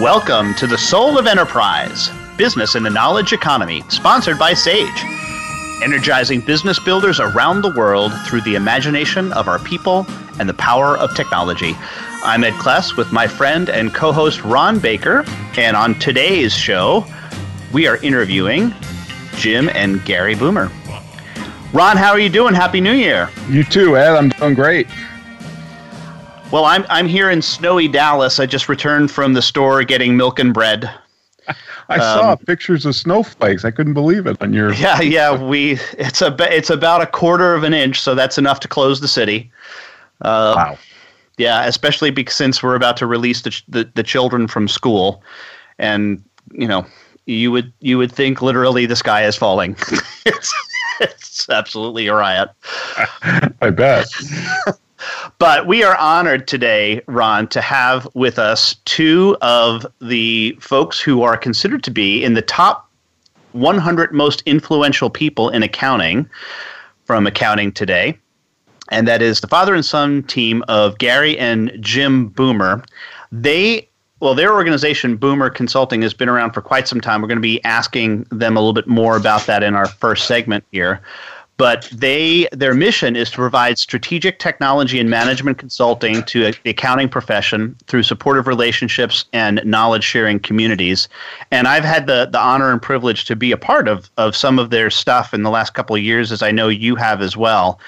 Welcome to the Soul of Enterprise Business in the Knowledge Economy, sponsored by Sage. Energizing business builders around the world through the imagination of our people and the power of technology. I'm Ed Kless with my friend and co host Ron Baker, and on today's show, we are interviewing Jim and Gary Boomer. Ron, how are you doing? Happy New Year. You too, Ed. I'm doing great. Well, I'm I'm here in snowy Dallas. I just returned from the store getting milk and bread. I um, saw pictures of snowflakes. I couldn't believe it on your. Yeah, yeah. We it's a it's about a quarter of an inch, so that's enough to close the city. Uh, wow. Yeah, especially because since we're about to release the, the the children from school, and you know, you would you would think literally the sky is falling. it's, it's absolutely a riot. I bet. But we are honored today, Ron, to have with us two of the folks who are considered to be in the top 100 most influential people in accounting from Accounting Today. And that is the father and son team of Gary and Jim Boomer. They well, their organization, Boomer Consulting, has been around for quite some time. We're going to be asking them a little bit more about that in our first segment here but they their mission is to provide strategic technology and management consulting to the accounting profession through supportive relationships and knowledge sharing communities. And i've had the, the honor and privilege to be a part of, of some of their stuff in the last couple of years as i know you have as well.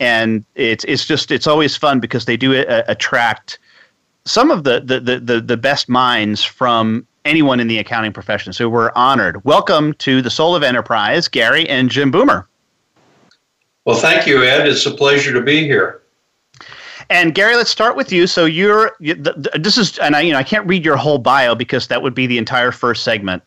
And it's it's just it's always fun because they do uh, attract some of the, the the the best minds from anyone in the accounting profession. So we're honored. Welcome to the soul of enterprise gary and jim boomer well, thank you, Ed. It's a pleasure to be here. And Gary, let's start with you. So you're this is, and I you know I can't read your whole bio because that would be the entire first segment.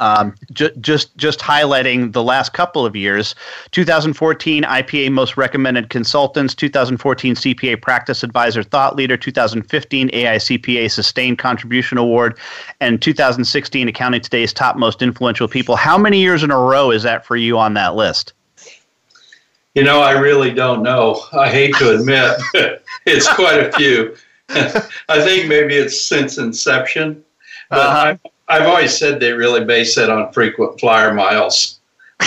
Um, ju- just just highlighting the last couple of years 2014 ipa most recommended consultants 2014 cpa practice advisor thought leader 2015 aicpa sustained contribution award and 2016 accounting today's top most influential people how many years in a row is that for you on that list you know, I really don't know. I hate to admit it's quite a few. I think maybe it's since inception. But uh-huh. I've, I've always said they really base it on frequent flyer miles.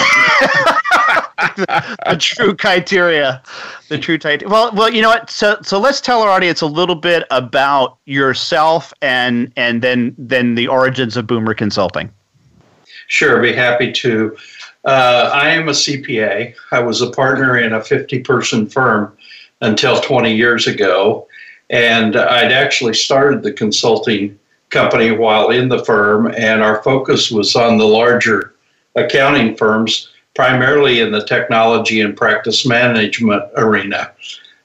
the true criteria the true criteria well well you know what so so let's tell our audience a little bit about yourself and and then then the origins of boomer consulting sure be happy to uh, I am a CPA. I was a partner in a 50 person firm until 20 years ago. And I'd actually started the consulting company while in the firm, and our focus was on the larger accounting firms, primarily in the technology and practice management arena.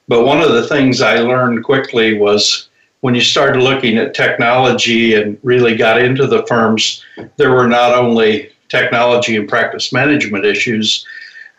But one of the things I learned quickly was when you started looking at technology and really got into the firms, there were not only technology and practice management issues,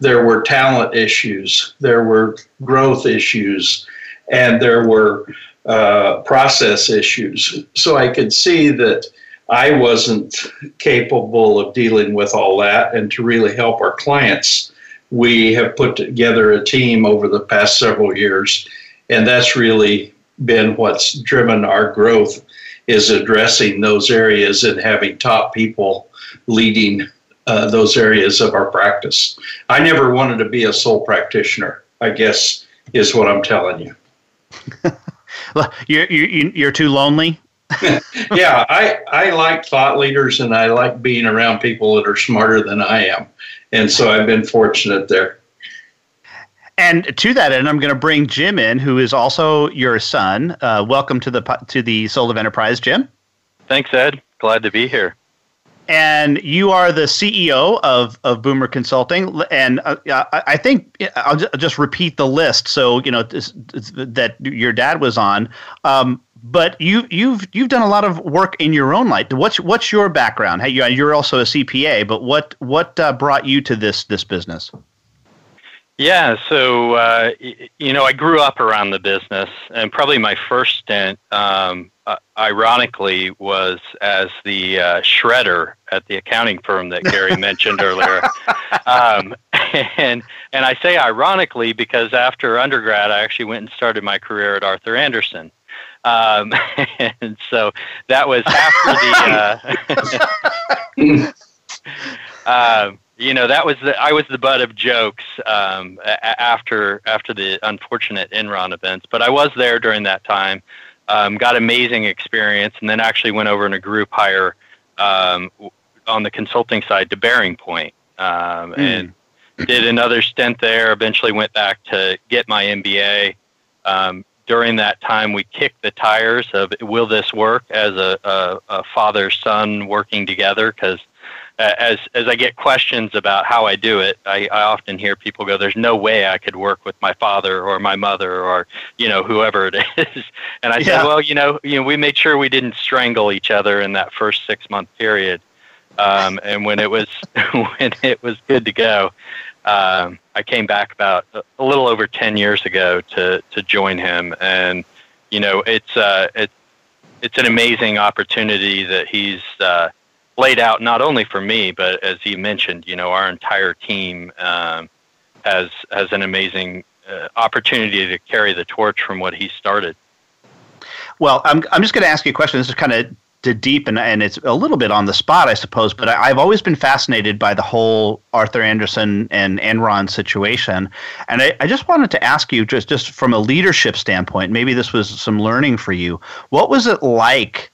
there were talent issues, there were growth issues, and there were uh, process issues. So I could see that I wasn't capable of dealing with all that, and to really help our clients, we have put together a team over the past several years, and that's really been what's driven our growth is addressing those areas and having top people leading uh, those areas of our practice. I never wanted to be a sole practitioner, I guess, is what I'm telling you. you're you're, you're too lonely. yeah, I I like thought leaders, and I like being around people that are smarter than I am, and so I've been fortunate there. And to that end, I'm going to bring Jim in, who is also your son. Uh, welcome to the to the Soul of Enterprise, Jim. Thanks, Ed. Glad to be here. And you are the CEO of, of Boomer Consulting. And uh, I think I'll just repeat the list. So, you know, that your dad was on. Um, but you, you've you've done a lot of work in your own life. What's what's your background? Hey, you're also a CPA, but what what uh, brought you to this this business? Yeah, so uh, you know, I grew up around the business, and probably my first stint, um, uh, ironically, was as the uh, shredder at the accounting firm that Gary mentioned earlier. Um, and and I say ironically because after undergrad, I actually went and started my career at Arthur Andersen. Um, and so that was after the. Um, you know that was the I was the butt of jokes um, after after the unfortunate Enron events, but I was there during that time. Um, got amazing experience, and then actually went over in a group hire um, on the consulting side to Bearing Point, mm. and did another stint there. Eventually went back to get my MBA. Um, during that time, we kicked the tires of will this work as a, a, a father son working together because as as I get questions about how I do it, I, I often hear people go, "There's no way I could work with my father or my mother or you know whoever it is." And I yeah. said, "Well, you know, you know, we made sure we didn't strangle each other in that first six month period, um, and when it was when it was good to go." Um, I came back about a little over ten years ago to to join him, and you know it's uh, it, it's an amazing opportunity that he's uh, laid out not only for me, but as he mentioned, you know, our entire team um, has has an amazing uh, opportunity to carry the torch from what he started. Well, I'm I'm just going to ask you a question. This is kind of deep and, and it's a little bit on the spot, I suppose, but I, have always been fascinated by the whole Arthur Andersen and Enron situation. And I, I, just wanted to ask you, just, just from a leadership standpoint, maybe this was some learning for you. What was it like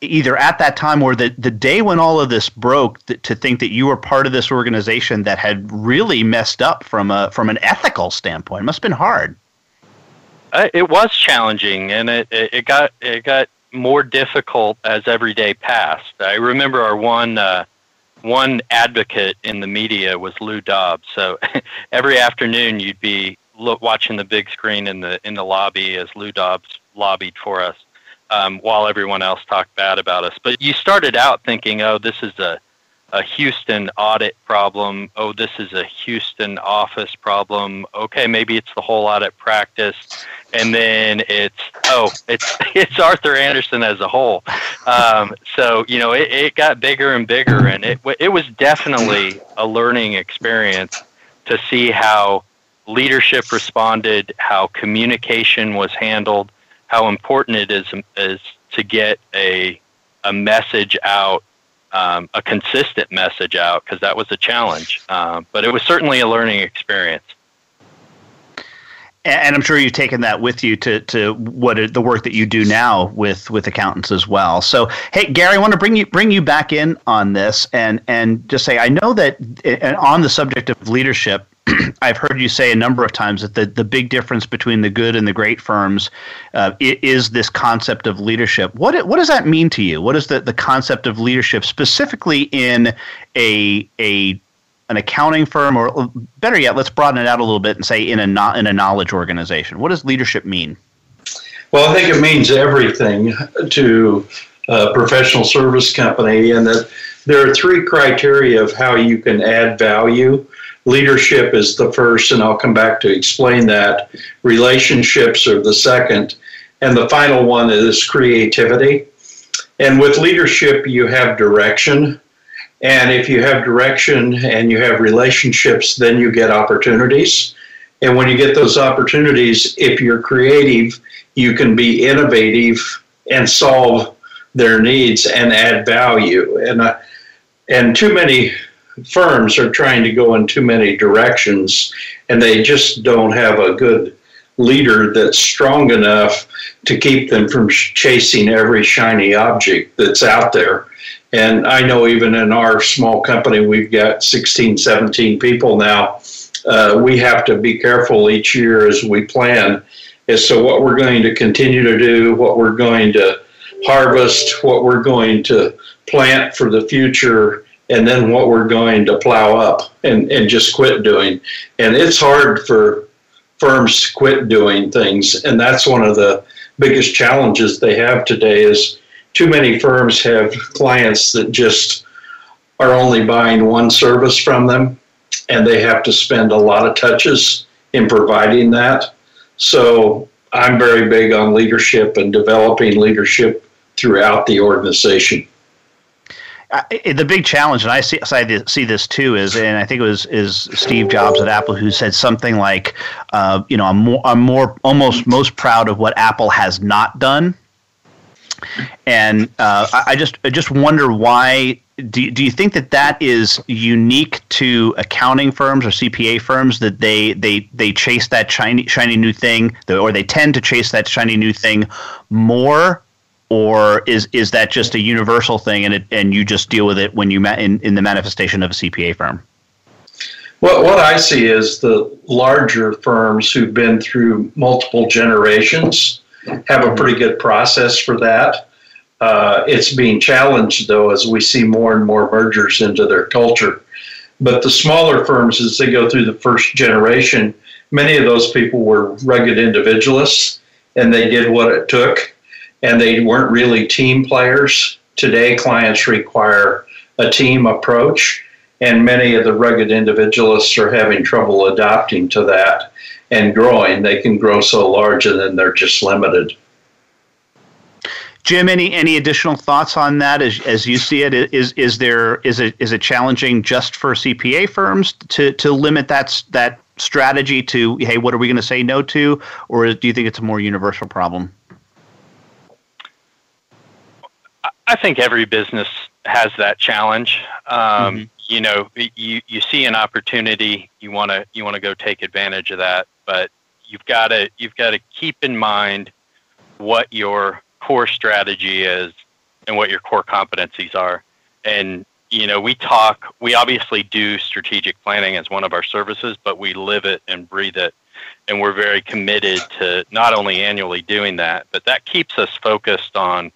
either at that time or the, the day when all of this broke th- to think that you were part of this organization that had really messed up from a from an ethical standpoint. It must have been hard. Uh, it was challenging and it, it, got it got more difficult as every day passed. I remember our one uh, one advocate in the media was lou dobbs. So every afternoon you'd be look, watching the big screen in the in the lobby as lou dobbs lobbied for us um, while everyone else talked bad about us. But you started out thinking, oh, this is a, a Houston audit problem. Oh, this is a Houston office problem. Okay, maybe it's the whole audit practice. And then it's, oh, it's, it's Arthur Andersen as a whole. Um, so, you know, it, it got bigger and bigger. And it, it was definitely a learning experience to see how leadership responded, how communication was handled, how important it is is to get a a message out, um, a consistent message out, because that was a challenge. Um, but it was certainly a learning experience. And I'm sure you've taken that with you to, to what the work that you do now with, with accountants as well. So, hey, Gary, I want to bring you bring you back in on this and and just say I know that on the subject of leadership, I've heard you say a number of times that the, the big difference between the good and the great firms uh, is this concept of leadership. What what does that mean to you? What is the, the concept of leadership specifically in a a an accounting firm, or better yet, let's broaden it out a little bit and say in a not in a knowledge organization. What does leadership mean? Well, I think it means everything to a professional service company, and that there are three criteria of how you can add value Leadership is the first, and I'll come back to explain that. Relationships are the second. And the final one is creativity. And with leadership, you have direction. And if you have direction and you have relationships, then you get opportunities. And when you get those opportunities, if you're creative, you can be innovative and solve their needs and add value. And uh, and too many firms are trying to go in too many directions and they just don't have a good leader that's strong enough to keep them from chasing every shiny object that's out there. And I know even in our small company, we've got 16, 17 people now. Uh, we have to be careful each year as we plan as to what we're going to continue to do, what we're going to harvest, what we're going to plant for the future, and then what we're going to plow up and, and just quit doing. And it's hard for firms to quit doing things. And that's one of the biggest challenges they have today is too many firms have clients that just are only buying one service from them and they have to spend a lot of touches in providing that. So I'm very big on leadership and developing leadership throughout the organization. Uh, the big challenge, and I see, I see this too, is, and I think it was is Steve Jobs at Apple who said something like, uh, you know, I'm more, I'm more, almost most proud of what Apple has not done, and uh, I, I just, I just wonder why. Do, do you think that that is unique to accounting firms or CPA firms that they they they chase that shiny shiny new thing, or they tend to chase that shiny new thing more or is is that just a universal thing and it, and you just deal with it when you met in, in the manifestation of a CPA firm? Well, what I see is the larger firms who've been through multiple generations have a pretty good process for that. Uh, it's being challenged though as we see more and more mergers into their culture. But the smaller firms, as they go through the first generation, many of those people were rugged individualists and they did what it took and they weren't really team players. Today, clients require a team approach, and many of the rugged individualists are having trouble adapting to that and growing. They can grow so large and then they're just limited. Jim, any any additional thoughts on that as, as you see it? Is is there is it is it challenging just for CPA firms to to limit that that strategy to hey, what are we going to say no to, or do you think it's a more universal problem? I think every business has that challenge. Um, mm-hmm. You know, you you see an opportunity, you want to you want to go take advantage of that, but you've got to you've got to keep in mind what your core strategy is and what your core competencies are. And you know, we talk, we obviously do strategic planning as one of our services, but we live it and breathe it. And we're very committed to not only annually doing that, but that keeps us focused on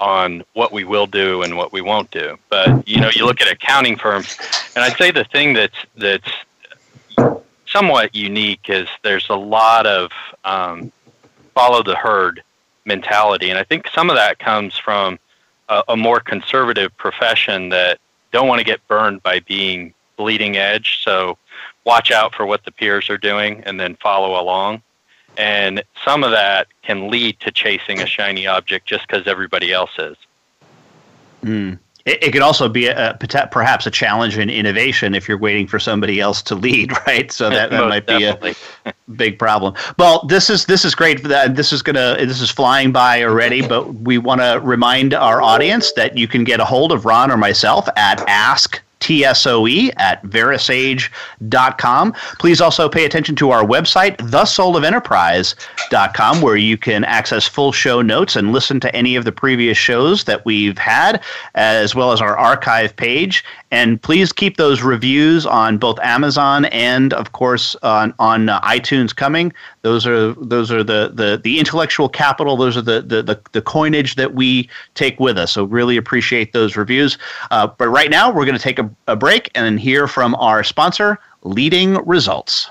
on what we will do and what we won't do. But you know, you look at accounting firms, and I'd say the thing that's that's somewhat unique is there's a lot of um, follow the herd mentality, and I think some of that comes from a, a more conservative profession that don't want to get burned by being bleeding edge. So watch out for what the peers are doing and then follow along. And some of that can lead to chasing a shiny object just because everybody else is. Mm. It, it could also be a, a, perhaps a challenge in innovation if you're waiting for somebody else to lead, right? So that, that might be a big problem. Well, this is this is great. This is gonna this is flying by already, but we want to remind our audience that you can get a hold of Ron or myself at ask TSOE at verasage.com. Please also pay attention to our website, thesoulofenterprise.com, where you can access full show notes and listen to any of the previous shows that we've had, as well as our archive page. And please keep those reviews on both Amazon and, of course, on, on uh, iTunes coming. Those are those are the, the, the intellectual capital. Those are the, the, the, the coinage that we take with us. So really appreciate those reviews. Uh, but right now, we're going to take a, a break and hear from our sponsor, Leading Results.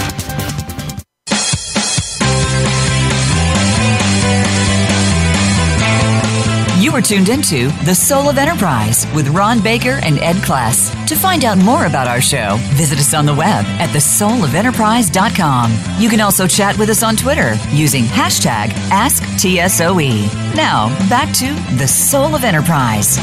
You are tuned into The Soul of Enterprise with Ron Baker and Ed Kless. To find out more about our show, visit us on the web at thesoulofenterprise.com. You can also chat with us on Twitter using hashtag AskTSOE. Now, back to The Soul of Enterprise.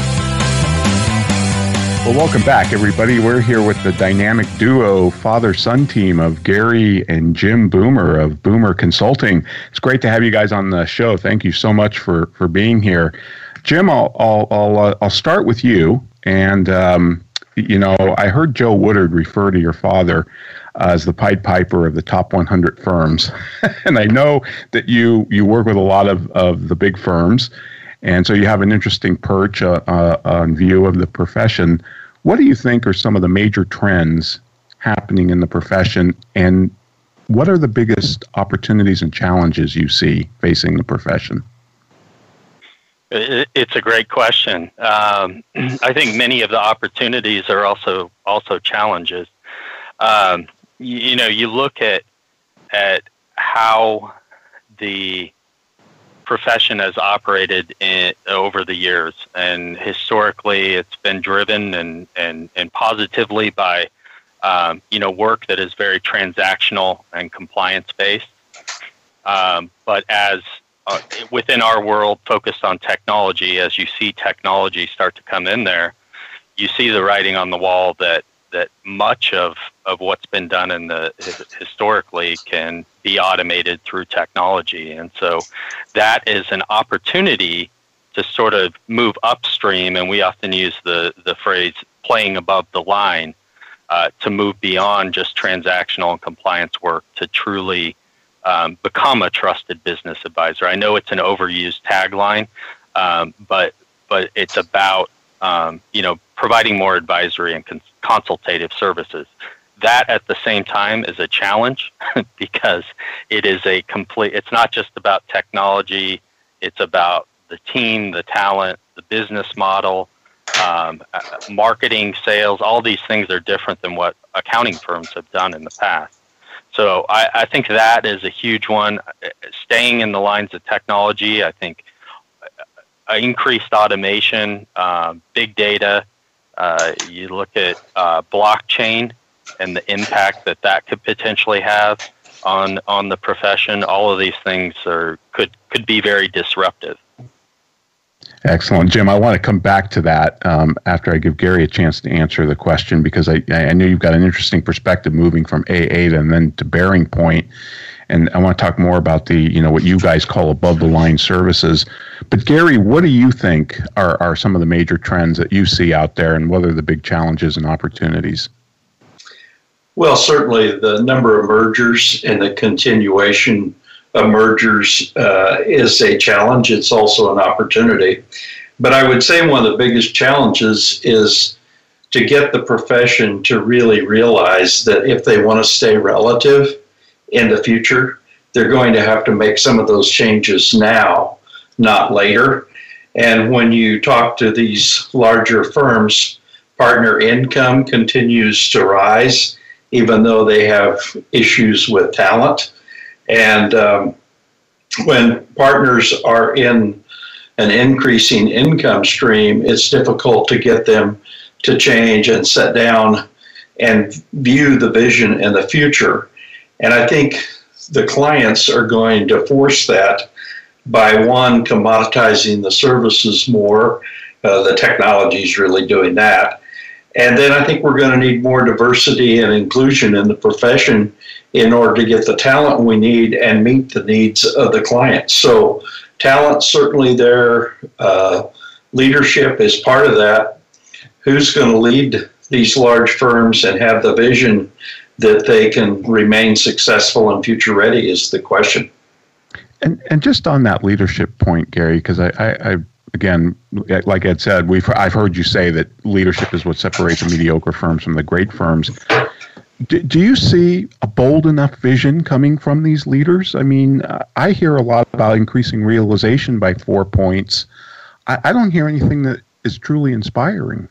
Well, welcome back, everybody. We're here with the dynamic duo father son team of Gary and Jim Boomer of Boomer Consulting. It's great to have you guys on the show. Thank you so much for, for being here. Jim, I'll I'll I'll, uh, I'll start with you. And um, you know, I heard Joe Woodard refer to your father as the Pied Piper of the top 100 firms, and I know that you you work with a lot of of the big firms, and so you have an interesting perch uh, uh, on view of the profession. What do you think are some of the major trends happening in the profession, and what are the biggest opportunities and challenges you see facing the profession? It's a great question. Um, I think many of the opportunities are also also challenges. Um, you, you, know, you look at at how the profession has operated in, over the years, and historically, it's been driven and and and positively by um, you know work that is very transactional and compliance based. Um, but as uh, within our world focused on technology, as you see technology start to come in there, you see the writing on the wall that that much of, of what's been done in the historically can be automated through technology, and so that is an opportunity to sort of move upstream, and we often use the the phrase playing above the line uh, to move beyond just transactional and compliance work to truly um, become a trusted business advisor. I know it's an overused tagline, um, but but it's about um, you know providing more advisory and cons- consultative services. That at the same time is a challenge because it is a complete. It's not just about technology. It's about the team, the talent, the business model, um, uh, marketing, sales. All these things are different than what accounting firms have done in the past. So I, I think that is a huge one. Staying in the lines of technology, I think uh, increased automation, uh, big data. Uh, you look at uh, blockchain and the impact that that could potentially have on on the profession. All of these things are could could be very disruptive. Excellent, Jim. I want to come back to that um, after I give Gary a chance to answer the question because I, I know you've got an interesting perspective moving from AA and then to Bearing Point, and I want to talk more about the you know what you guys call above the line services. But Gary, what do you think are are some of the major trends that you see out there, and what are the big challenges and opportunities? Well, certainly the number of mergers and the continuation mergers uh, is a challenge. It's also an opportunity. But I would say one of the biggest challenges is to get the profession to really realize that if they want to stay relative in the future, they're going to have to make some of those changes now, not later. And when you talk to these larger firms, partner income continues to rise, even though they have issues with talent. And um, when partners are in an increasing income stream, it's difficult to get them to change and sit down and view the vision and the future. And I think the clients are going to force that by one, commoditizing the services more. Uh, the technology is really doing that. And then I think we're going to need more diversity and inclusion in the profession in order to get the talent we need and meet the needs of the clients. So, talent certainly there, uh, leadership is part of that. Who's going to lead these large firms and have the vision that they can remain successful and future ready is the question. And and just on that leadership point, Gary, because I, I, I again, like Ed said, we've I've heard you say that leadership is what separates mediocre firms from the great firms. Do, do you see a bold enough vision coming from these leaders? I mean, I hear a lot about increasing realization by four points. I, I don't hear anything that is truly inspiring.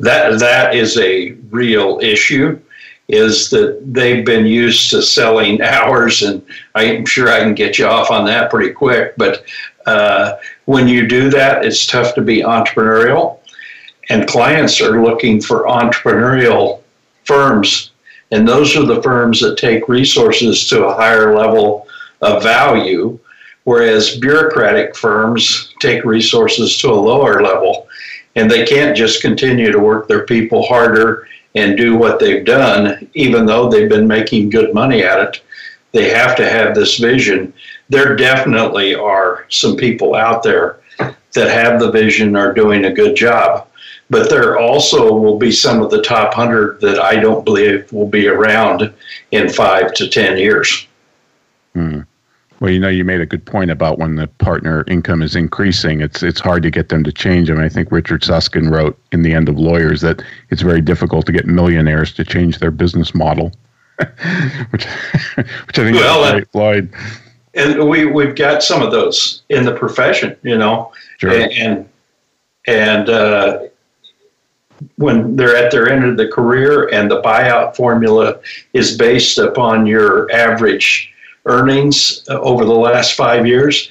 That that is a real issue is that they've been used to selling hours, and I'm sure I can get you off on that pretty quick. But uh, when you do that, it's tough to be entrepreneurial, and clients are looking for entrepreneurial firms, and those are the firms that take resources to a higher level of value, whereas bureaucratic firms take resources to a lower level. And they can't just continue to work their people harder and do what they've done, even though they've been making good money at it. They have to have this vision. There definitely are some people out there that have the vision are doing a good job. But there also will be some of the top 100 that I don't believe will be around in five to 10 years. Hmm. Well, you know, you made a good point about when the partner income is increasing, it's it's hard to get them to change. I mean, I think Richard Susskind wrote in the end of Lawyers that it's very difficult to get millionaires to change their business model, which which I think well, is great, Lloyd. And we we've got some of those in the profession, you know, sure. and and uh, when they're at their end of the career, and the buyout formula is based upon your average earnings over the last five years,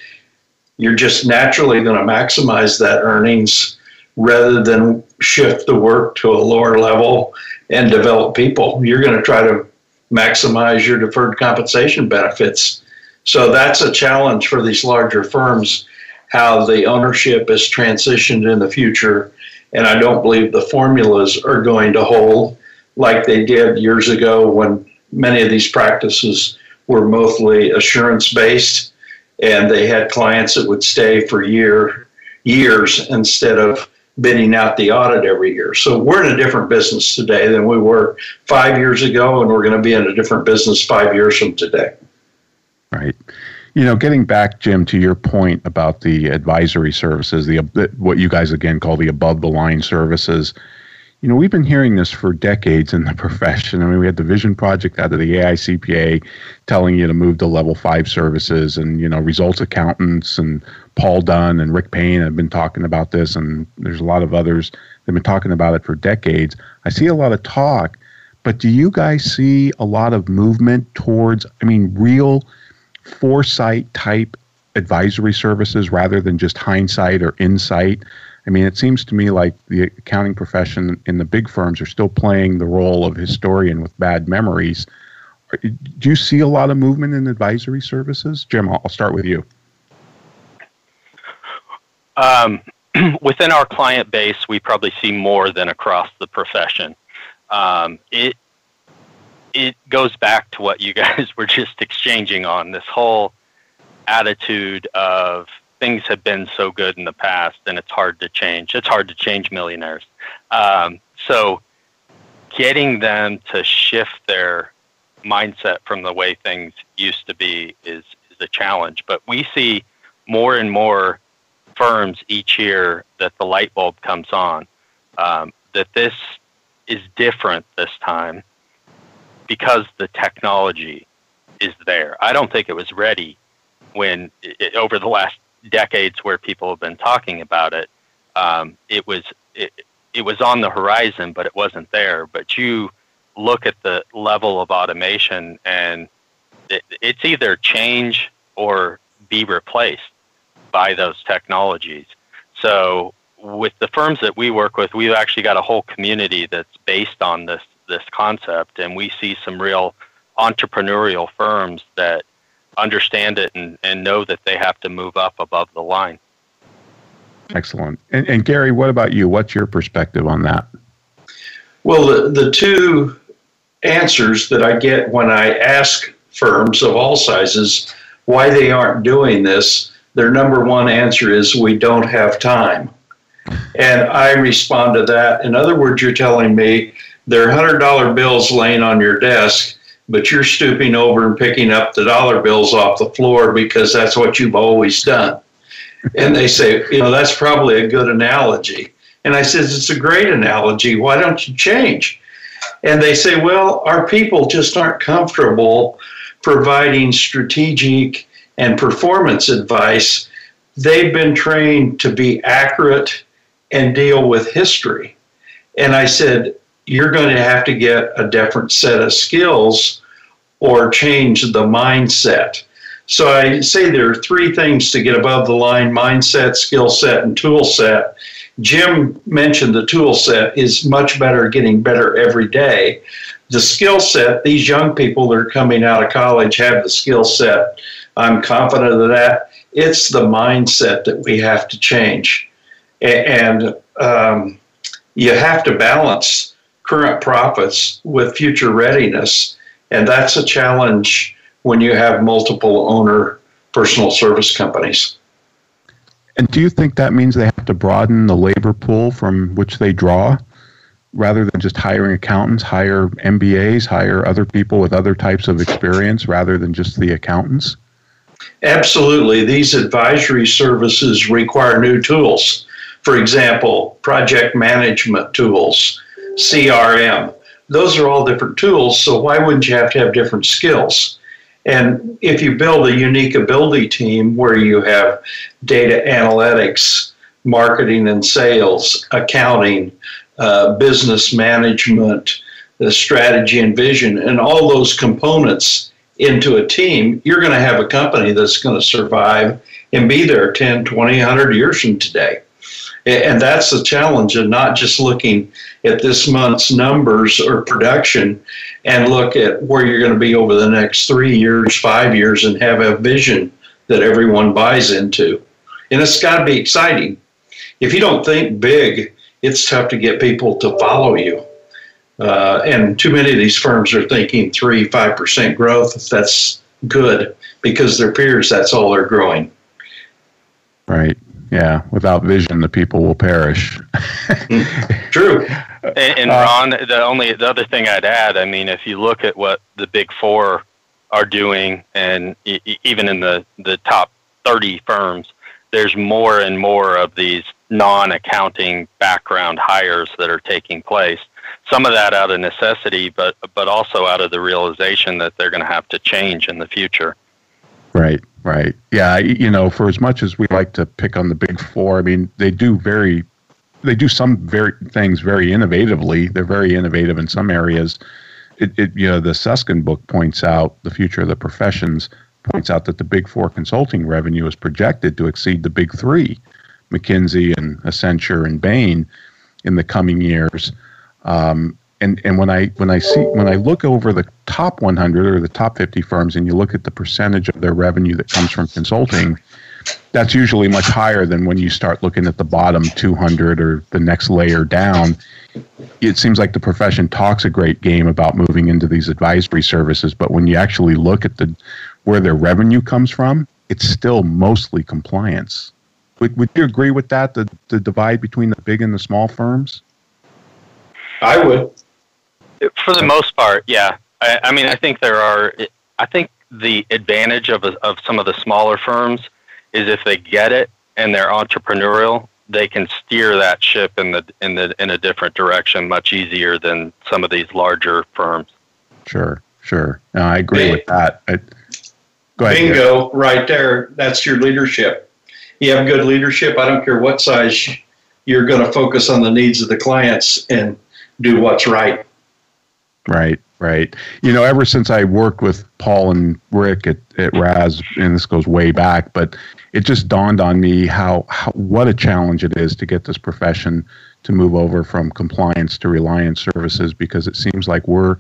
you're just naturally going to maximize that earnings rather than shift the work to a lower level and develop people. You're going to try to maximize your deferred compensation benefits. So that's a challenge for these larger firms how the ownership is transitioned in the future. And I don't believe the formulas are going to hold like they did years ago when many of these practices were mostly assurance based, and they had clients that would stay for year years instead of bidding out the audit every year. So we're in a different business today than we were five years ago, and we're going to be in a different business five years from today. Right. You know, getting back, Jim, to your point about the advisory services, the what you guys again call the above the line services you know, we've been hearing this for decades in the profession. I mean, we had the Vision Project out of the AICPA telling you to move to level five services, and, you know, results accountants and Paul Dunn and Rick Payne have been talking about this, and there's a lot of others that have been talking about it for decades. I see a lot of talk, but do you guys see a lot of movement towards, I mean, real foresight type advisory services rather than just hindsight or insight? I mean, it seems to me like the accounting profession in the big firms are still playing the role of historian with bad memories. Do you see a lot of movement in advisory services? Jim, I'll start with you. Um, within our client base, we probably see more than across the profession. Um, it it goes back to what you guys were just exchanging on this whole attitude of things have been so good in the past, and it's hard to change. It's hard to change millionaires. Um, so, getting them to shift their mindset from the way things used to be is is a challenge. But we see more and more firms each year that the light bulb comes on. Um, that this is different this time because the technology is there. I don't think it was ready when it, over the last decades where people have been talking about it, um, it was it, it was on the horizon, but it wasn't there. But you look at the level of automation and it, it's either change or be replaced by those technologies. So with the firms that we work with, we've actually got a whole community that's based on this this concept, and we see some real entrepreneurial firms that understand it and, and know that they have to move up above the line. Excellent. And, and Gary, what about you? What's your perspective on that? Well, the, the two answers that I get when I ask firms of all sizes why they aren't doing this, their number one answer is we don't have time. And I respond to that. In other words, you're telling me there are $100 bills laying on your desk, but you're stooping over and picking up the dollar bills off the floor because that's what you've always done. And they say, you know, that's probably a good analogy. And I says, it's a great analogy. Why don't you change? And they say, well, our people just aren't comfortable providing strategic and performance advice. They've been trained to be accurate and deal with history. And I said, you're going to have to get a different set of skills or change the mindset. So I say there are three things to get above the line mindset, skill set, and tool set. Jim mentioned the tool set is much better, getting better every day. The skill set, these young people that are coming out of college have the skill set. I'm confident of that. It's the mindset that we have to change. And um, you have to balance current profits with future readiness. And that's a challenge when you have multiple owner personal service companies. And do you think that means they have to broaden the labor pool from which they draw rather than just hiring accountants, hire MBAs, hire other people with other types of experience rather than just the accountants? Absolutely. These advisory services require new tools. For example, project management tools, CRM. Those are all different tools, so why wouldn't you have to have different skills? And if you build a unique ability team where you have data analytics, marketing and sales, accounting, uh, business management, the strategy and vision, and all those components into a team, you're going to have a company that's going to survive and be there 10, 20, 100 years from today. And that's the challenge of not just looking at this month's numbers or production and look at where you're going to be over the next three years, five years, and have a vision that everyone buys into. And it's got to be exciting. If you don't think big, it's tough to get people to follow you. Uh, and too many of these firms are thinking three, five percent growth. That's good because their peers, that's all they're growing. Right. Yeah. Without vision, the people will perish. True. And, and uh, Ron, the only the other thing I'd add, I mean, if you look at what the big four are doing, and even in the the top thirty firms, there's more and more of these non-accounting background hires that are taking place. Some of that out of necessity, but but also out of the realization that they're going to have to change in the future. Right, right. Yeah, you know, for as much as we like to pick on the big four, I mean, they do very, they do some very things very innovatively. They're very innovative in some areas. It, it you know, the Susskind book points out the future of the professions points out that the big four consulting revenue is projected to exceed the big three, McKinsey and Accenture and Bain, in the coming years. Um, and and when I when I see when I look over the top 100 or the top 50 firms, and you look at the percentage of their revenue that comes from consulting, that's usually much higher than when you start looking at the bottom 200 or the next layer down. It seems like the profession talks a great game about moving into these advisory services, but when you actually look at the where their revenue comes from, it's still mostly compliance. Would, would you agree with that? The the divide between the big and the small firms. I would. For the most part, yeah. I, I mean, I think there are. I think the advantage of a, of some of the smaller firms is if they get it and they're entrepreneurial, they can steer that ship in the in the in a different direction much easier than some of these larger firms. Sure, sure. No, I agree hey, with that. I, go ahead. Bingo, right there. That's your leadership. You have good leadership. I don't care what size you're going to focus on the needs of the clients and do what's right. Right. right? You know, ever since I worked with Paul and Rick at, at Raz, and this goes way back, but it just dawned on me how, how what a challenge it is to get this profession to move over from compliance to reliance services because it seems like we're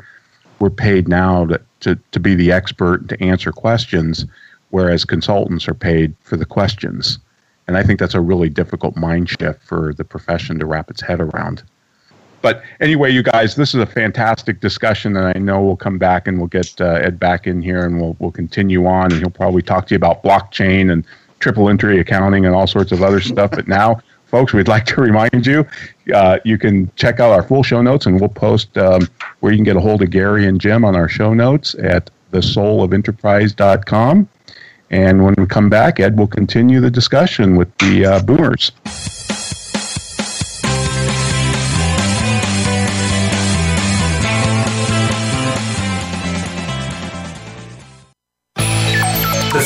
we're paid now to, to, to be the expert to answer questions, whereas consultants are paid for the questions. And I think that's a really difficult mind shift for the profession to wrap its head around. But anyway, you guys, this is a fantastic discussion, and I know we'll come back and we'll get uh, Ed back in here, and we'll we'll continue on, and he'll probably talk to you about blockchain and triple entry accounting and all sorts of other stuff. But now, folks, we'd like to remind you, uh, you can check out our full show notes, and we'll post um, where you can get a hold of Gary and Jim on our show notes at thesoulofenterprise.com. And when we come back, Ed will continue the discussion with the uh, boomers.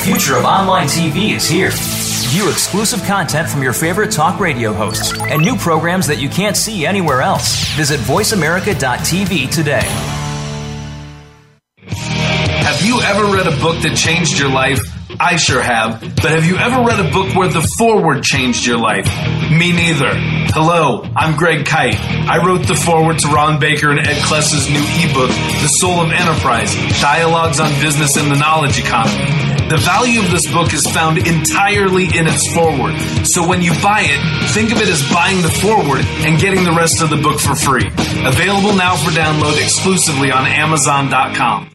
Future of online TV is here. View exclusive content from your favorite talk radio hosts and new programs that you can't see anywhere else. Visit VoiceAmerica.tv today. Have you ever read a book that changed your life? I sure have. But have you ever read a book where the foreword changed your life? Me neither. Hello, I'm Greg Kyte. I wrote the foreword to Ron Baker and Ed Kless's new ebook, The Soul of Enterprise Dialogues on Business and the Knowledge Economy. The value of this book is found entirely in its foreword. So when you buy it, think of it as buying the foreword and getting the rest of the book for free. Available now for download exclusively on Amazon.com.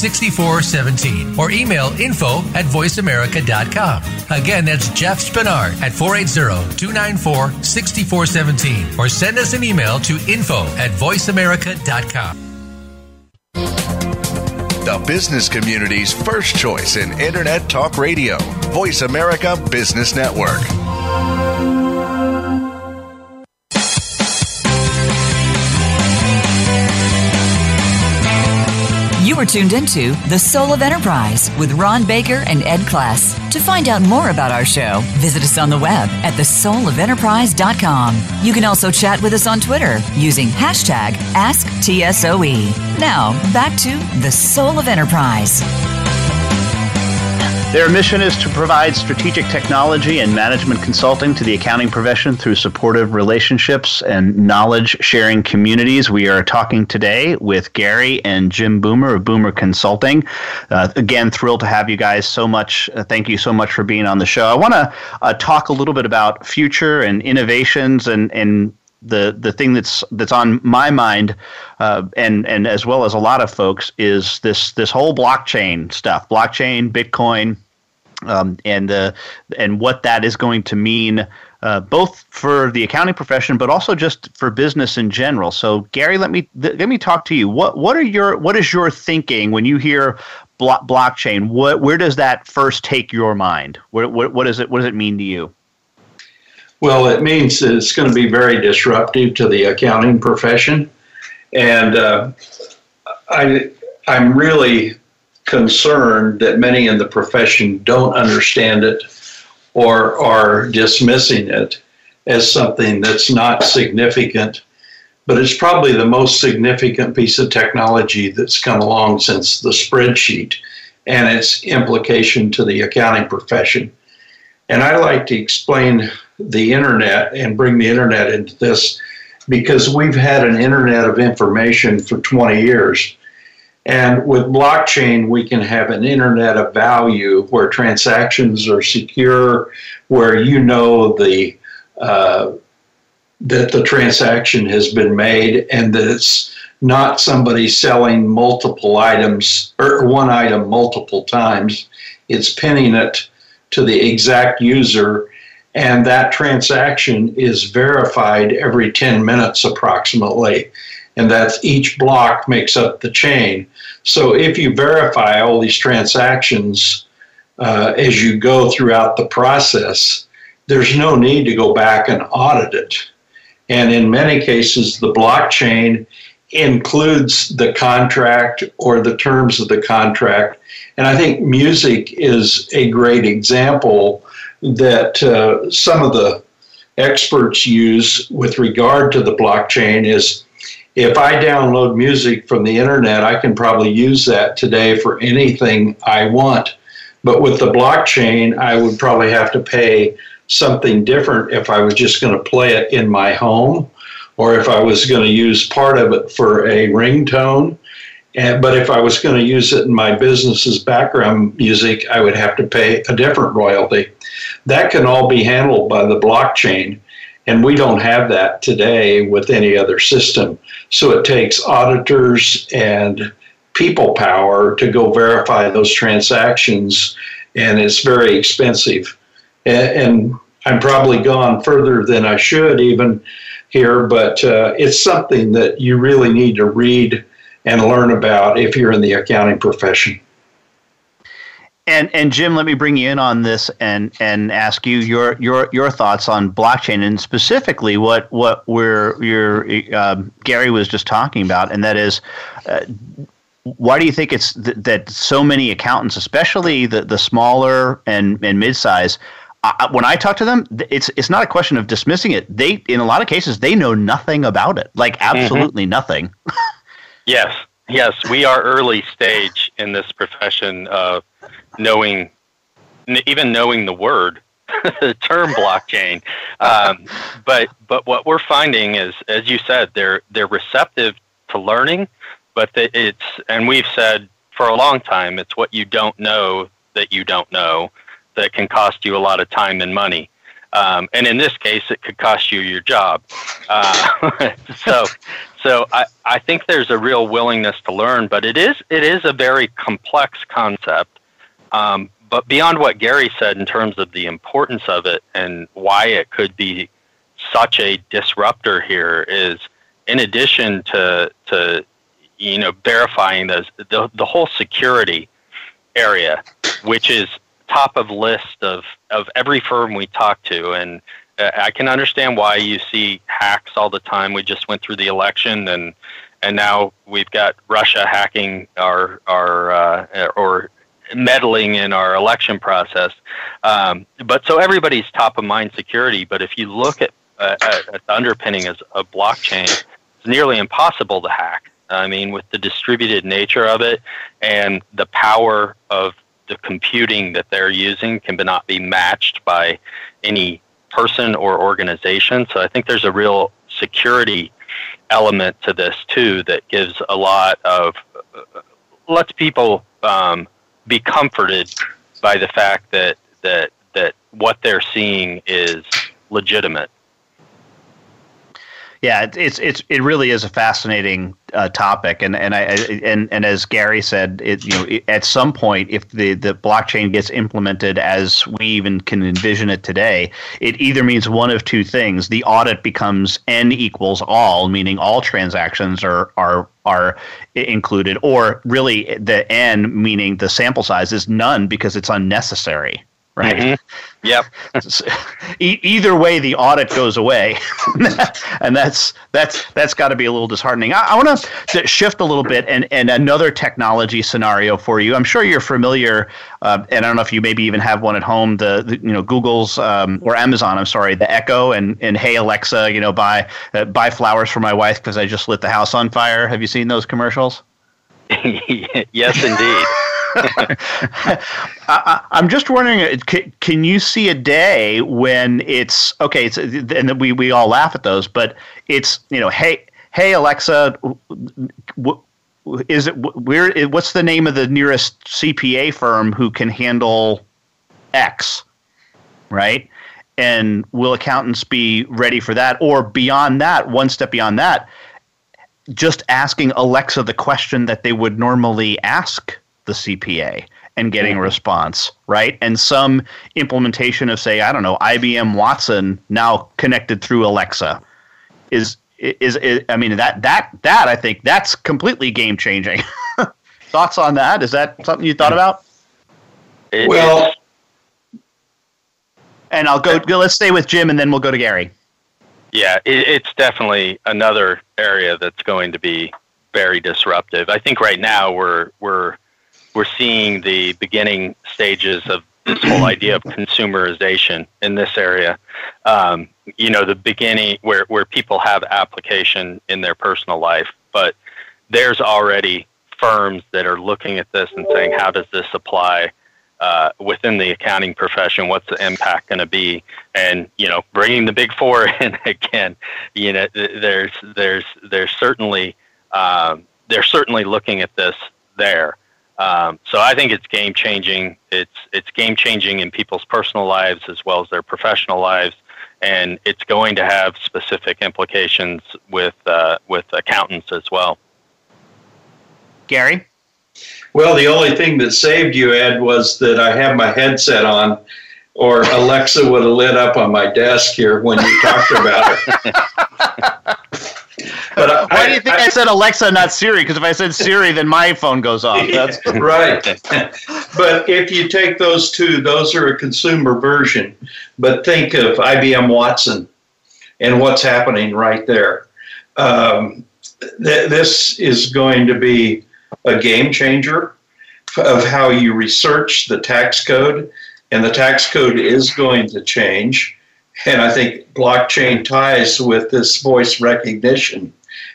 6417 or email info at voiceamerica.com. Again, that's Jeff Spinard at 480 294 6417 or send us an email to info at voiceamerica.com. The business community's first choice in Internet Talk Radio, Voice America Business Network. You are tuned into The Soul of Enterprise with Ron Baker and Ed Kless. To find out more about our show, visit us on the web at thesoulofenterprise.com. You can also chat with us on Twitter using hashtag AskTSOE. Now, back to The Soul of Enterprise. Their mission is to provide strategic technology and management consulting to the accounting profession through supportive relationships and knowledge sharing communities. We are talking today with Gary and Jim Boomer of Boomer Consulting. Uh, again, thrilled to have you guys so much. Uh, thank you so much for being on the show. I want to uh, talk a little bit about future and innovations and, and the the thing that's that's on my mind, uh, and and as well as a lot of folks, is this this whole blockchain stuff, blockchain, Bitcoin, um, and uh, and what that is going to mean. Uh, both for the accounting profession, but also just for business in general. So, Gary, let me th- let me talk to you. What what are your what is your thinking when you hear blo- blockchain? What where does that first take your mind? What what does it what does it mean to you? Well, it means it's going to be very disruptive to the accounting profession, and uh, I I'm really concerned that many in the profession don't understand it or are dismissing it as something that's not significant. But it's probably the most significant piece of technology that's come along since the spreadsheet and its implication to the accounting profession. And I like to explain the internet and bring the internet into this because we've had an internet of information for 20 years. And with blockchain, we can have an internet of value where transactions are secure, where you know the uh, that the transaction has been made and that it's not somebody selling multiple items or one item multiple times. It's pinning it to the exact user and that transaction is verified every 10 minutes approximately. and that's each block makes up the chain. So if you verify all these transactions uh, as you go throughout the process, there's no need to go back and audit it. And in many cases, the blockchain includes the contract or the terms of the contract. And I think music is a great example that uh, some of the experts use with regard to the blockchain is if I download music from the internet, I can probably use that today for anything I want. But with the blockchain, I would probably have to pay something different if I was just going to play it in my home or if I was going to use part of it for a ringtone. And, but if I was going to use it in my business's background music, I would have to pay a different royalty. That can all be handled by the blockchain. And we don't have that today with any other system. So it takes auditors and people power to go verify those transactions, and it's very expensive. And, I'm probably gone further than I should even here, but uh, it's something that you really need to read and learn about if you're in the accounting profession. And and Jim, let me bring you in on this and and ask you your your your thoughts on blockchain and specifically what what we're your um, Gary was just talking about, and that is. Uh, why do you think it's th- that so many accountants, especially the, the smaller and, and mid-size, uh, when I talk to them, it's it's not a question of dismissing it. They, in a lot of cases, they know nothing about it, like mm-hmm. absolutely mm-hmm. nothing. yes, yes, we are early stage in this profession of knowing, even knowing the word, the term blockchain. Um, but but what we're finding is, as you said, they're they're receptive to learning, but it's and we've said for a long time, it's what you don't know that you don't know that can cost you a lot of time and money. Um, and in this case, it could cost you your job. Uh, so, so I, I think there's a real willingness to learn, but it is it is a very complex concept. Um, but beyond what Gary said in terms of the importance of it and why it could be such a disruptor here is, in addition to to you know verifying those the the whole security area, which is top of list of, of every firm we talk to. And uh, I can understand why you see hacks all the time. We just went through the election and and now we've got Russia hacking our our uh, or meddling in our election process. Um, but so everybody's top of mind security. But if you look at, uh, at the underpinning as a blockchain, it's nearly impossible to hack. I mean, with the distributed nature of it and the power of the computing that they're using can not be matched by any person or organization. So I think there's a real security element to this too that gives a lot of uh, lets people um, be comforted by the fact that that that what they're seeing is legitimate. Yeah, it's it's it really is a fascinating uh, topic, and and I and and as Gary said, it you know it, at some point if the the blockchain gets implemented as we even can envision it today, it either means one of two things: the audit becomes n equals all, meaning all transactions are are are included, or really the n meaning the sample size is none because it's unnecessary right? Mm-hmm. Yep. e- either way, the audit goes away, and that's that's that's got to be a little disheartening. I, I want to shift a little bit and and another technology scenario for you. I'm sure you're familiar, uh, and I don't know if you maybe even have one at home. The, the you know Google's um, or Amazon, I'm sorry, the Echo and and Hey Alexa, you know buy uh, buy flowers for my wife because I just lit the house on fire. Have you seen those commercials? yes, indeed. I, am just wondering, uh, can, can, you see a day when it's okay? It's and we we all laugh at those, but it's you know, hey hey Alexa, is it where? What's the name of the nearest CPA firm who can handle X? Right. And will accountants be ready for that? Or beyond that, one step beyond that, just asking Alexa the question that they would normally ask the CPA and getting a response, right? And some implementation of, say, I don't know, IBM Watson now connected through Alexa is is, is I mean that that that I think that's completely game changing. Thoughts on that? Is that something you thought about? well, and I'll go, go. Let's stay with Jim, and then we'll go to Gary. Yeah, it, it's definitely another area that's going to be very disruptive. I think right now we're we're we're seeing the beginning stages of this whole idea of consumerization in this area. Um, you know, the beginning where where people have application in their personal life, but there's already firms that are looking at this and saying, how does this apply uh, within the accounting profession? What's the impact going to be? And you know, bringing the big four in again, you know, there's there's there's certainly um, they're certainly looking at this there. Um, so I think it's game changing. It's it's game changing in people's personal lives as well as their professional lives, and it's going to have specific implications with uh, with accountants as well. Gary. Well, the only thing that saved you, Ed, was that I have my headset on, or Alexa would have lit up on my desk here when you talked about it. but I, why do you think I, I, said Alexa, not Siri? Because if I said Siri, then my phone goes off. That's right. but if you take those two, those are a consumer version. But think of IBM Watson and what's happening right there. Um, th- this is going to be a game changer of how you research the tax code, and the tax code is going to change. And I think blockchain ties with this voice recognition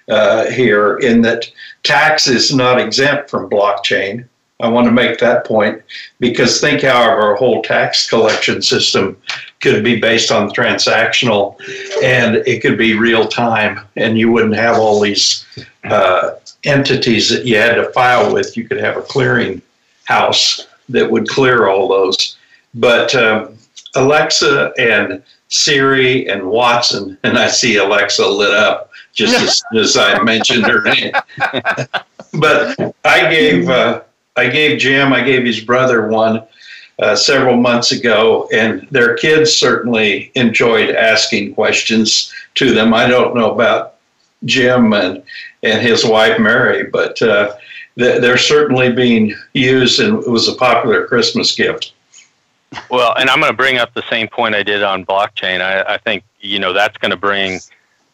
uh, here, in that tax is not exempt from blockchain. I want to make that point because think how our whole tax collection system could be based on transactional and it could be real time and you wouldn't have all these uh, entities that you had to file with. You could have a clearing house that would clear all those. But um, Alexa and Siri and Watson, and I see Alexa lit up just as soon as I mentioned her name. but I gave uh, I gave Jim, I gave his brother one uh, several months ago, and their kids certainly enjoyed asking questions to them. I don't know about Jim and and his wife Mary, but uh, they're certainly being used, and it was a popular Christmas gift. Well, and I'm going to bring up the same point I did on blockchain. I, I think you know that's going to bring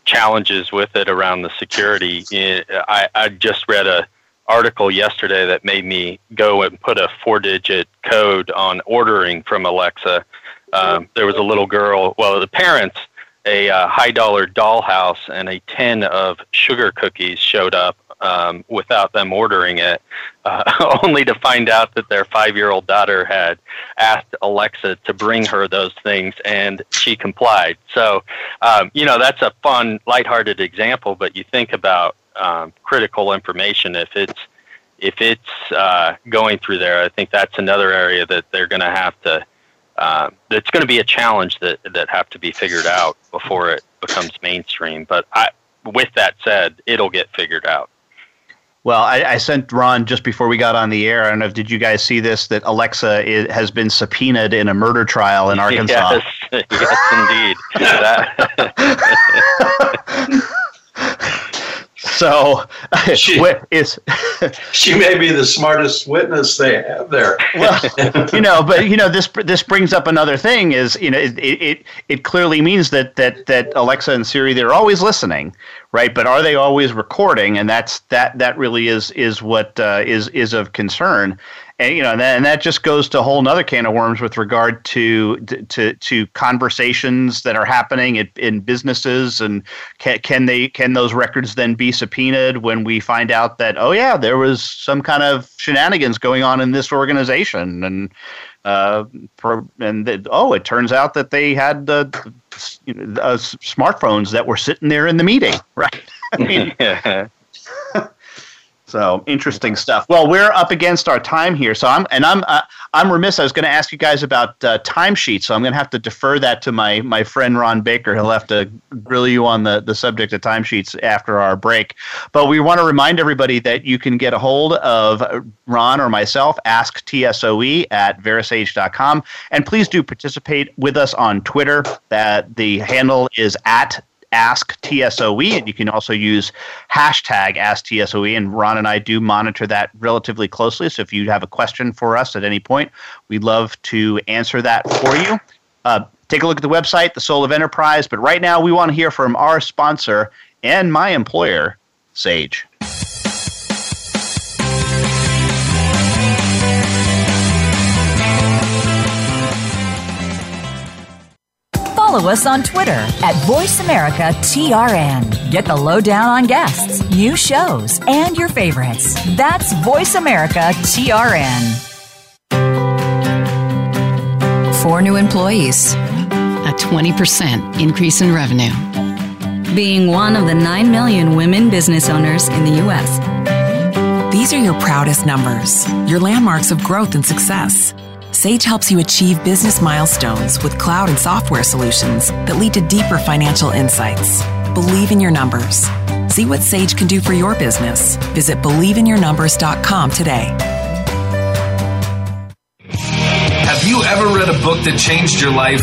challenges with it around the security. I, I just read a article yesterday that made me go and put a four-digit code on ordering from Alexa. Um, there was a little girl. Well, the parents a uh, high dollar dollhouse and a tin of sugar cookies showed up um, without them ordering it, uh, only to find out that their five year old daughter had asked Alexa to bring her those things and she complied. So, um, you know, that's a fun, lighthearted example, but you think about um, critical information if it's if it's uh, going through there, I think that's another area that they're going to have to uh, it's going to be a challenge that that have to be figured out before it becomes mainstream. But I, with that said, it'll get figured out. Well, I, I, sent Ron just before we got on the air. I don't know if did you guys see this that Alexa is, has been subpoenaed in a murder trial in Arkansas. Yes, yes indeed. So she, is she may be the smartest witness they have there. well, you know, but you know this this brings up another thing is you know it, it it clearly means that that that Alexa and Siri they're always listening, right? But are they always recording? And that's that that really is is what uh, is is of concern and you know, and that, and that just goes to a whole other can of worms with regard to to to conversations that are happening in, in businesses, and can, can they can those records then be subpoenaed when we find out that oh yeah, there was some kind of shenanigans going on in this organization, and uh, and that, oh, it turns out that they had the, know, uh, smartphones that were sitting there in the meeting, right? Mean. So interesting stuff. Well, we're up against our time here, so I'm and I'm uh, I'm remiss. I was going to ask you guys about uh, timesheets, so I'm going to have to defer that to my my friend Ron Baker. He'll have to grill you on the the subject of timesheets after our break. But we want to remind everybody that you can get a hold of Ron or myself. Ask TSOE at verasage.com, and please do participate with us on Twitter. That the handle is at AskTSOE, and you can also use hashtag ask TSOE. And Ron and I do monitor that relatively closely. So if you have a question for us at any point, we'd love to answer that for you. Uh, take a look at the website, The Soul of Enterprise. But right now, we want to hear from our sponsor and my employer, Sage. Follow us on Twitter at VoiceAmericaTRN. Get the lowdown on guests, new shows, and your favorites. That's VoiceAmericaTRN. Four new employees, a 20% increase in revenue. Being one of the 9 million women business owners in the U.S. These are your proudest numbers, your landmarks of growth and success. Sage helps you achieve business milestones with cloud and software solutions that lead to deeper financial insights. Believe in your numbers. See what Sage can do for your business. Visit believeinyournumbers.com today. Have you ever read a book that changed your life?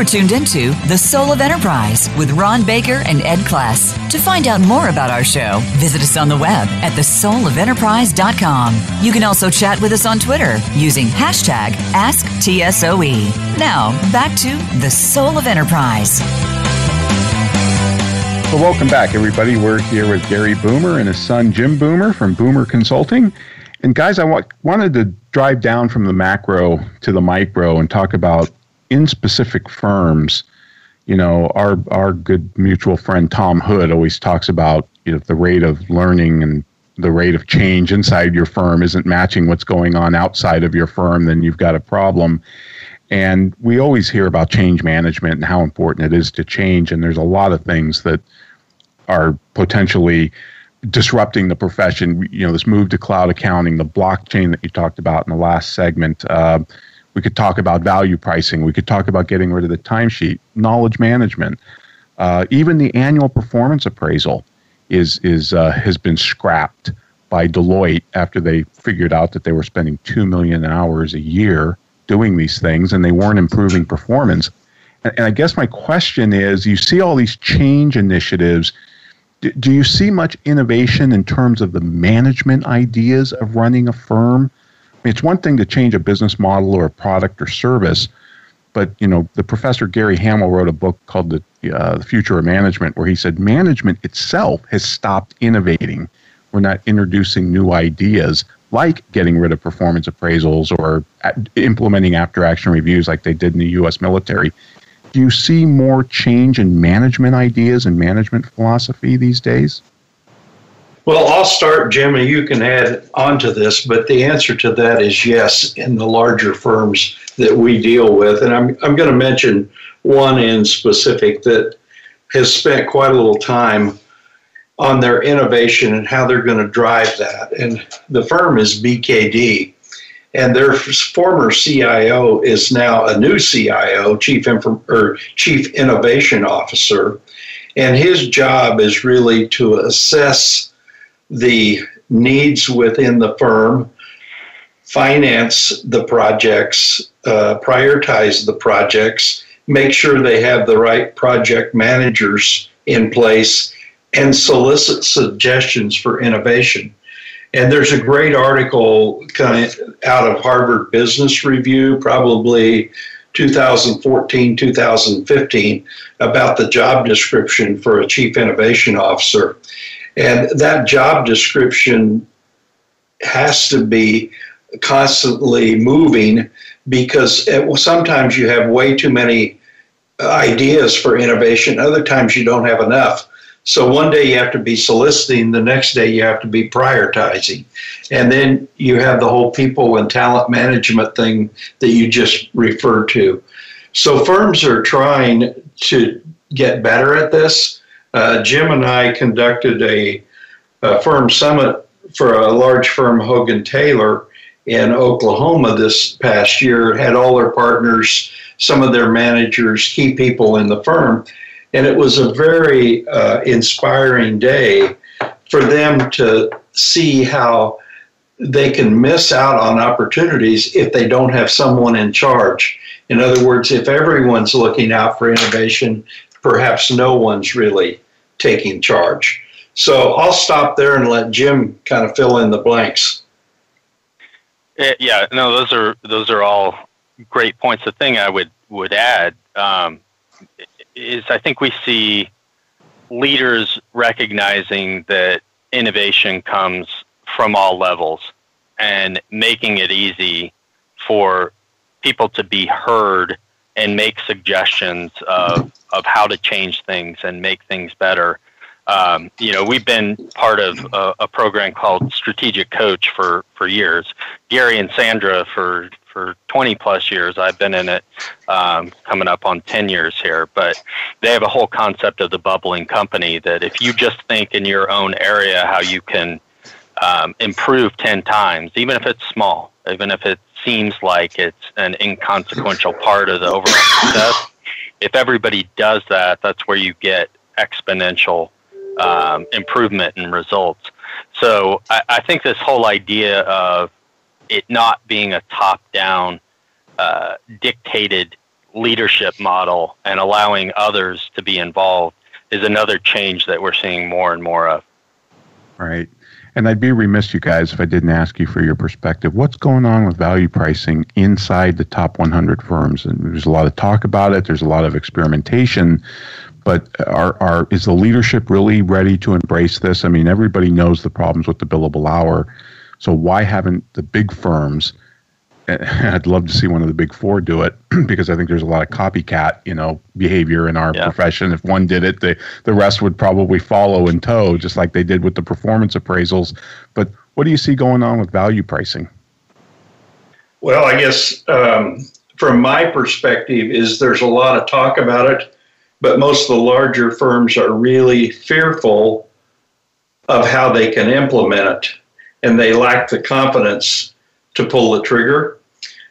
You are tuned into The Soul of Enterprise with Ron Baker and Ed Kless. To find out more about our show, visit us on the web at thesoulofenterprise.com. You can also chat with us on Twitter using hashtag AskTSOE. Now, back to The Soul of Enterprise. Well, welcome back, everybody. We're here with Gary Boomer and his son, Jim Boomer from Boomer Consulting. And guys, I wa- wanted to drive down from the macro to the micro and talk about in specific firms, you know, our our good mutual friend Tom Hood always talks about you know the rate of learning and the rate of change inside your firm isn't matching what's going on outside of your firm, then you've got a problem. And we always hear about change management and how important it is to change. And there's a lot of things that are potentially disrupting the profession. You know, this move to cloud accounting, the blockchain that you talked about in the last segment. Uh, we could talk about value pricing. We could talk about getting rid of the timesheet, knowledge management. Uh, even the annual performance appraisal is is uh, has been scrapped by Deloitte after they figured out that they were spending two million hours a year doing these things and they weren't improving performance. And, and I guess my question is: You see all these change initiatives. Do, do you see much innovation in terms of the management ideas of running a firm? It's one thing to change a business model or a product or service, but you know, the professor Gary Hamel wrote a book called the, uh, the Future of Management, where he said management itself has stopped innovating. We're not introducing new ideas like getting rid of performance appraisals or implementing after action reviews like they did in the U.S. military. Do you see more change in management ideas and management philosophy these days? Well, I'll start, Jim, and you can add on to this, but the answer to that is yes in the larger firms that we deal with. And I'm, I'm going to mention one in specific that has spent quite a little time on their innovation and how they're going to drive that. And the firm is BKD. And their former CIO is now a new CIO, Chief, Inf- or Chief Innovation Officer. And his job is really to assess the needs within the firm, finance the projects, uh, prioritize the projects, make sure they have the right project managers in place, and solicit suggestions for innovation. And there's a great article kind of out of Harvard Business Review, probably 2014, 2015, about the job description for a chief innovation officer. And that job description has to be constantly moving because it, sometimes you have way too many ideas for innovation, other times you don't have enough. So one day you have to be soliciting, the next day you have to be prioritizing. And then you have the whole people and talent management thing that you just referred to. So firms are trying to get better at this. Uh, Jim and I conducted a, a firm summit for a large firm, Hogan Taylor, in Oklahoma this past year, had all their partners, some of their managers, key people in the firm. And it was a very uh, inspiring day for them to see how they can miss out on opportunities if they don't have someone in charge. In other words, if everyone's looking out for innovation, perhaps no one's really taking charge. So I'll stop there and let Jim kind of fill in the blanks. Eh, yeah, no, those are those are all great points. The thing I would would add um, is I think we see leaders recognizing that innovation comes from all levels and making it easy for people to be heard and make suggestions of, of how to change things and make things better. Um, you know, we've been part of a, a, program called Strategic Coach for, for years. Gary and Sandra for for 20 plus years. I've been in it um, coming up on 10 years here. But they have a whole concept of the bubbling company that if you just think in your own area how you can um, improve 10 times, even if it's small, even if it seems like it's an inconsequential part of the overall success, if everybody does that, that's where you get exponential um, improvement in results. So I, I, think this whole idea of it not being a top-down uh, dictated leadership model and allowing others to be involved is another change that we're seeing more and more of. Right. And I'd be remiss, you guys, if I didn't ask you for your perspective. What's going on with value pricing inside the top 100 firms? And there's a lot of talk about it. There's a lot of experimentation. But are, are is the leadership really ready to embrace this? I mean, everybody knows the problems with the billable hour. So why haven't the big firms I'd love to see one of the big four do it because I think there's a lot of copycat, you know, behavior in our yeah. profession. If one did it, the the rest would probably follow in tow, just like they did with the performance appraisals. But what do you see going on with value pricing? Well, I guess um, from my perspective, is there's a lot of talk about it, but most of the larger firms are really fearful of how they can implement it, and they lack the confidence to pull the trigger.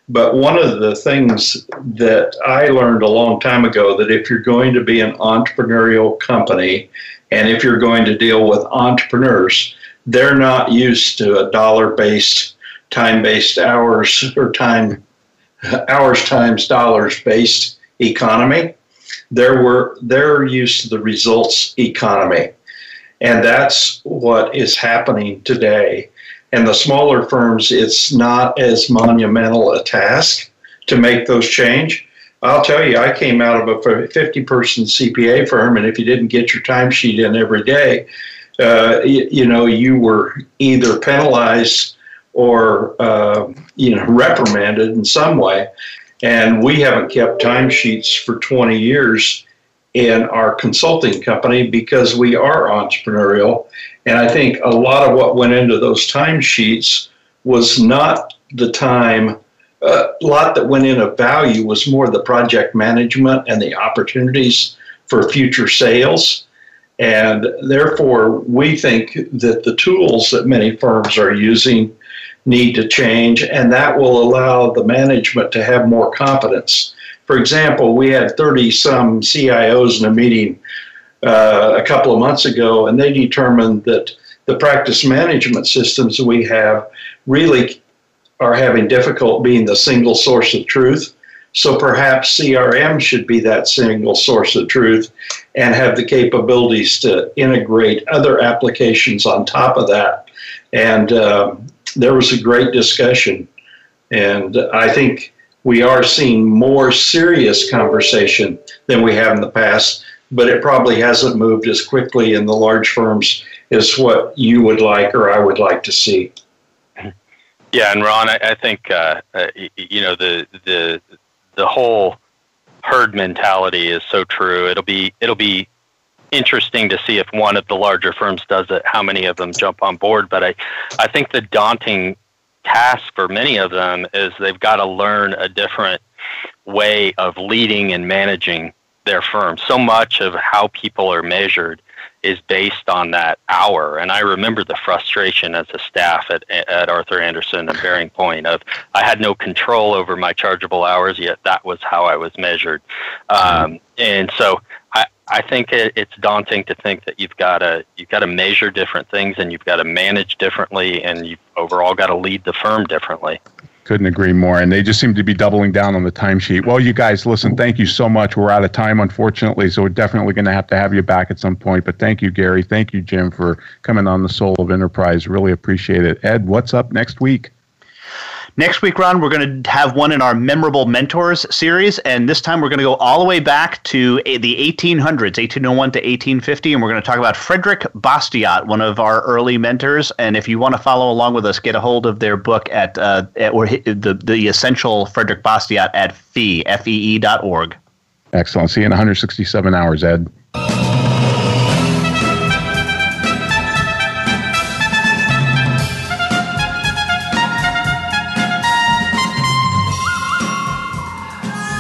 But one of the things that I learned a long time ago that if you're going to be an entrepreneurial company and if you're going to deal with entrepreneurs, they're not used to a dollar based, time based hours or time hours times dollars based economy. They're, were, they're used to the results economy. And that's what is happening today. And the smaller firms, it's not as monumental a task to make those change. I'll tell you, I came out of a 50 person CPA firm, and if you didn't get your timesheet in every day, uh, you, you, know, you were either penalized or, uh, you know, reprimanded in some way. And we haven't kept timesheets for 20 years in our consulting company because we are entrepreneurial and I think a lot of what went into those timesheets was not the time, uh, a lot that went in of value was more the project management and the opportunities for future sales. And therefore, we think that the tools that many firms are using need to change, and that will allow the management to have more confidence. For example, we had 30 some CIOs in a meeting uh, a couple of months ago, and they determined that the practice management systems we have really are having difficult being the single source of truth. So perhaps CRM should be that single source of truth and have the capabilities to integrate other applications on top of that. And um, there was a great discussion. And I think we are seeing more serious conversation than we have in the past but it probably hasn't moved as quickly in the large firms as what you would like or I would like to see. Yeah, and Ron, I, I think uh, uh, you know the the the whole herd mentality is so true. It'll be it'll be interesting to see if one of the larger firms does it, how many of them jump on board. But I, I think the daunting task for many of them is they've got to learn a different way of leading and managing their firm. So much of how people are measured is based on that hour. And I remember the frustration as a staff at, at Arthur Andersen and BearingPoint of I had no control over my chargeable hours, yet that was how I was measured. Um, and so I, I think it, it's daunting to think that you've got to you've got to measure different things and you've got to manage differently and you've overall got to lead the firm differently. Couldn't agree more. And they just seem to be doubling down on the timesheet. Well, you guys, listen, thank you so much. We're out of time, unfortunately, so we're definitely going to have to have you back at some point. But thank you, Gary. Thank you, Jim, for coming on the Soul of Enterprise. Really appreciate it. Ed, what's up next week? Next week, Ron, we're going to have one in our Memorable Mentors series, and this time we're going to go all the way back to the 1800s, 1801 to 1850, and we're going to talk about Frederick Bastiat, one of our early mentors. And if you want to follow along with us, get a hold of their book at, uh, at or the the essential Frederick Bastiat at fee f e e dot org. Excellent. See you in 167 hours, Ed.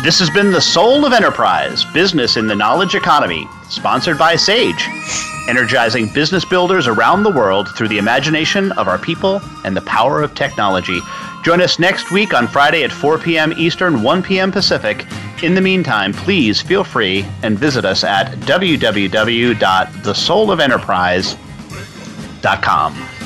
This has been The Soul of Enterprise Business in the Knowledge Economy, sponsored by Sage, energizing business builders around the world through the imagination of our people and the power of technology. Join us next week on Friday at 4 p.m. Eastern, 1 p.m. Pacific. In the meantime, please feel free and visit us at www.thesoulofenterprise.com.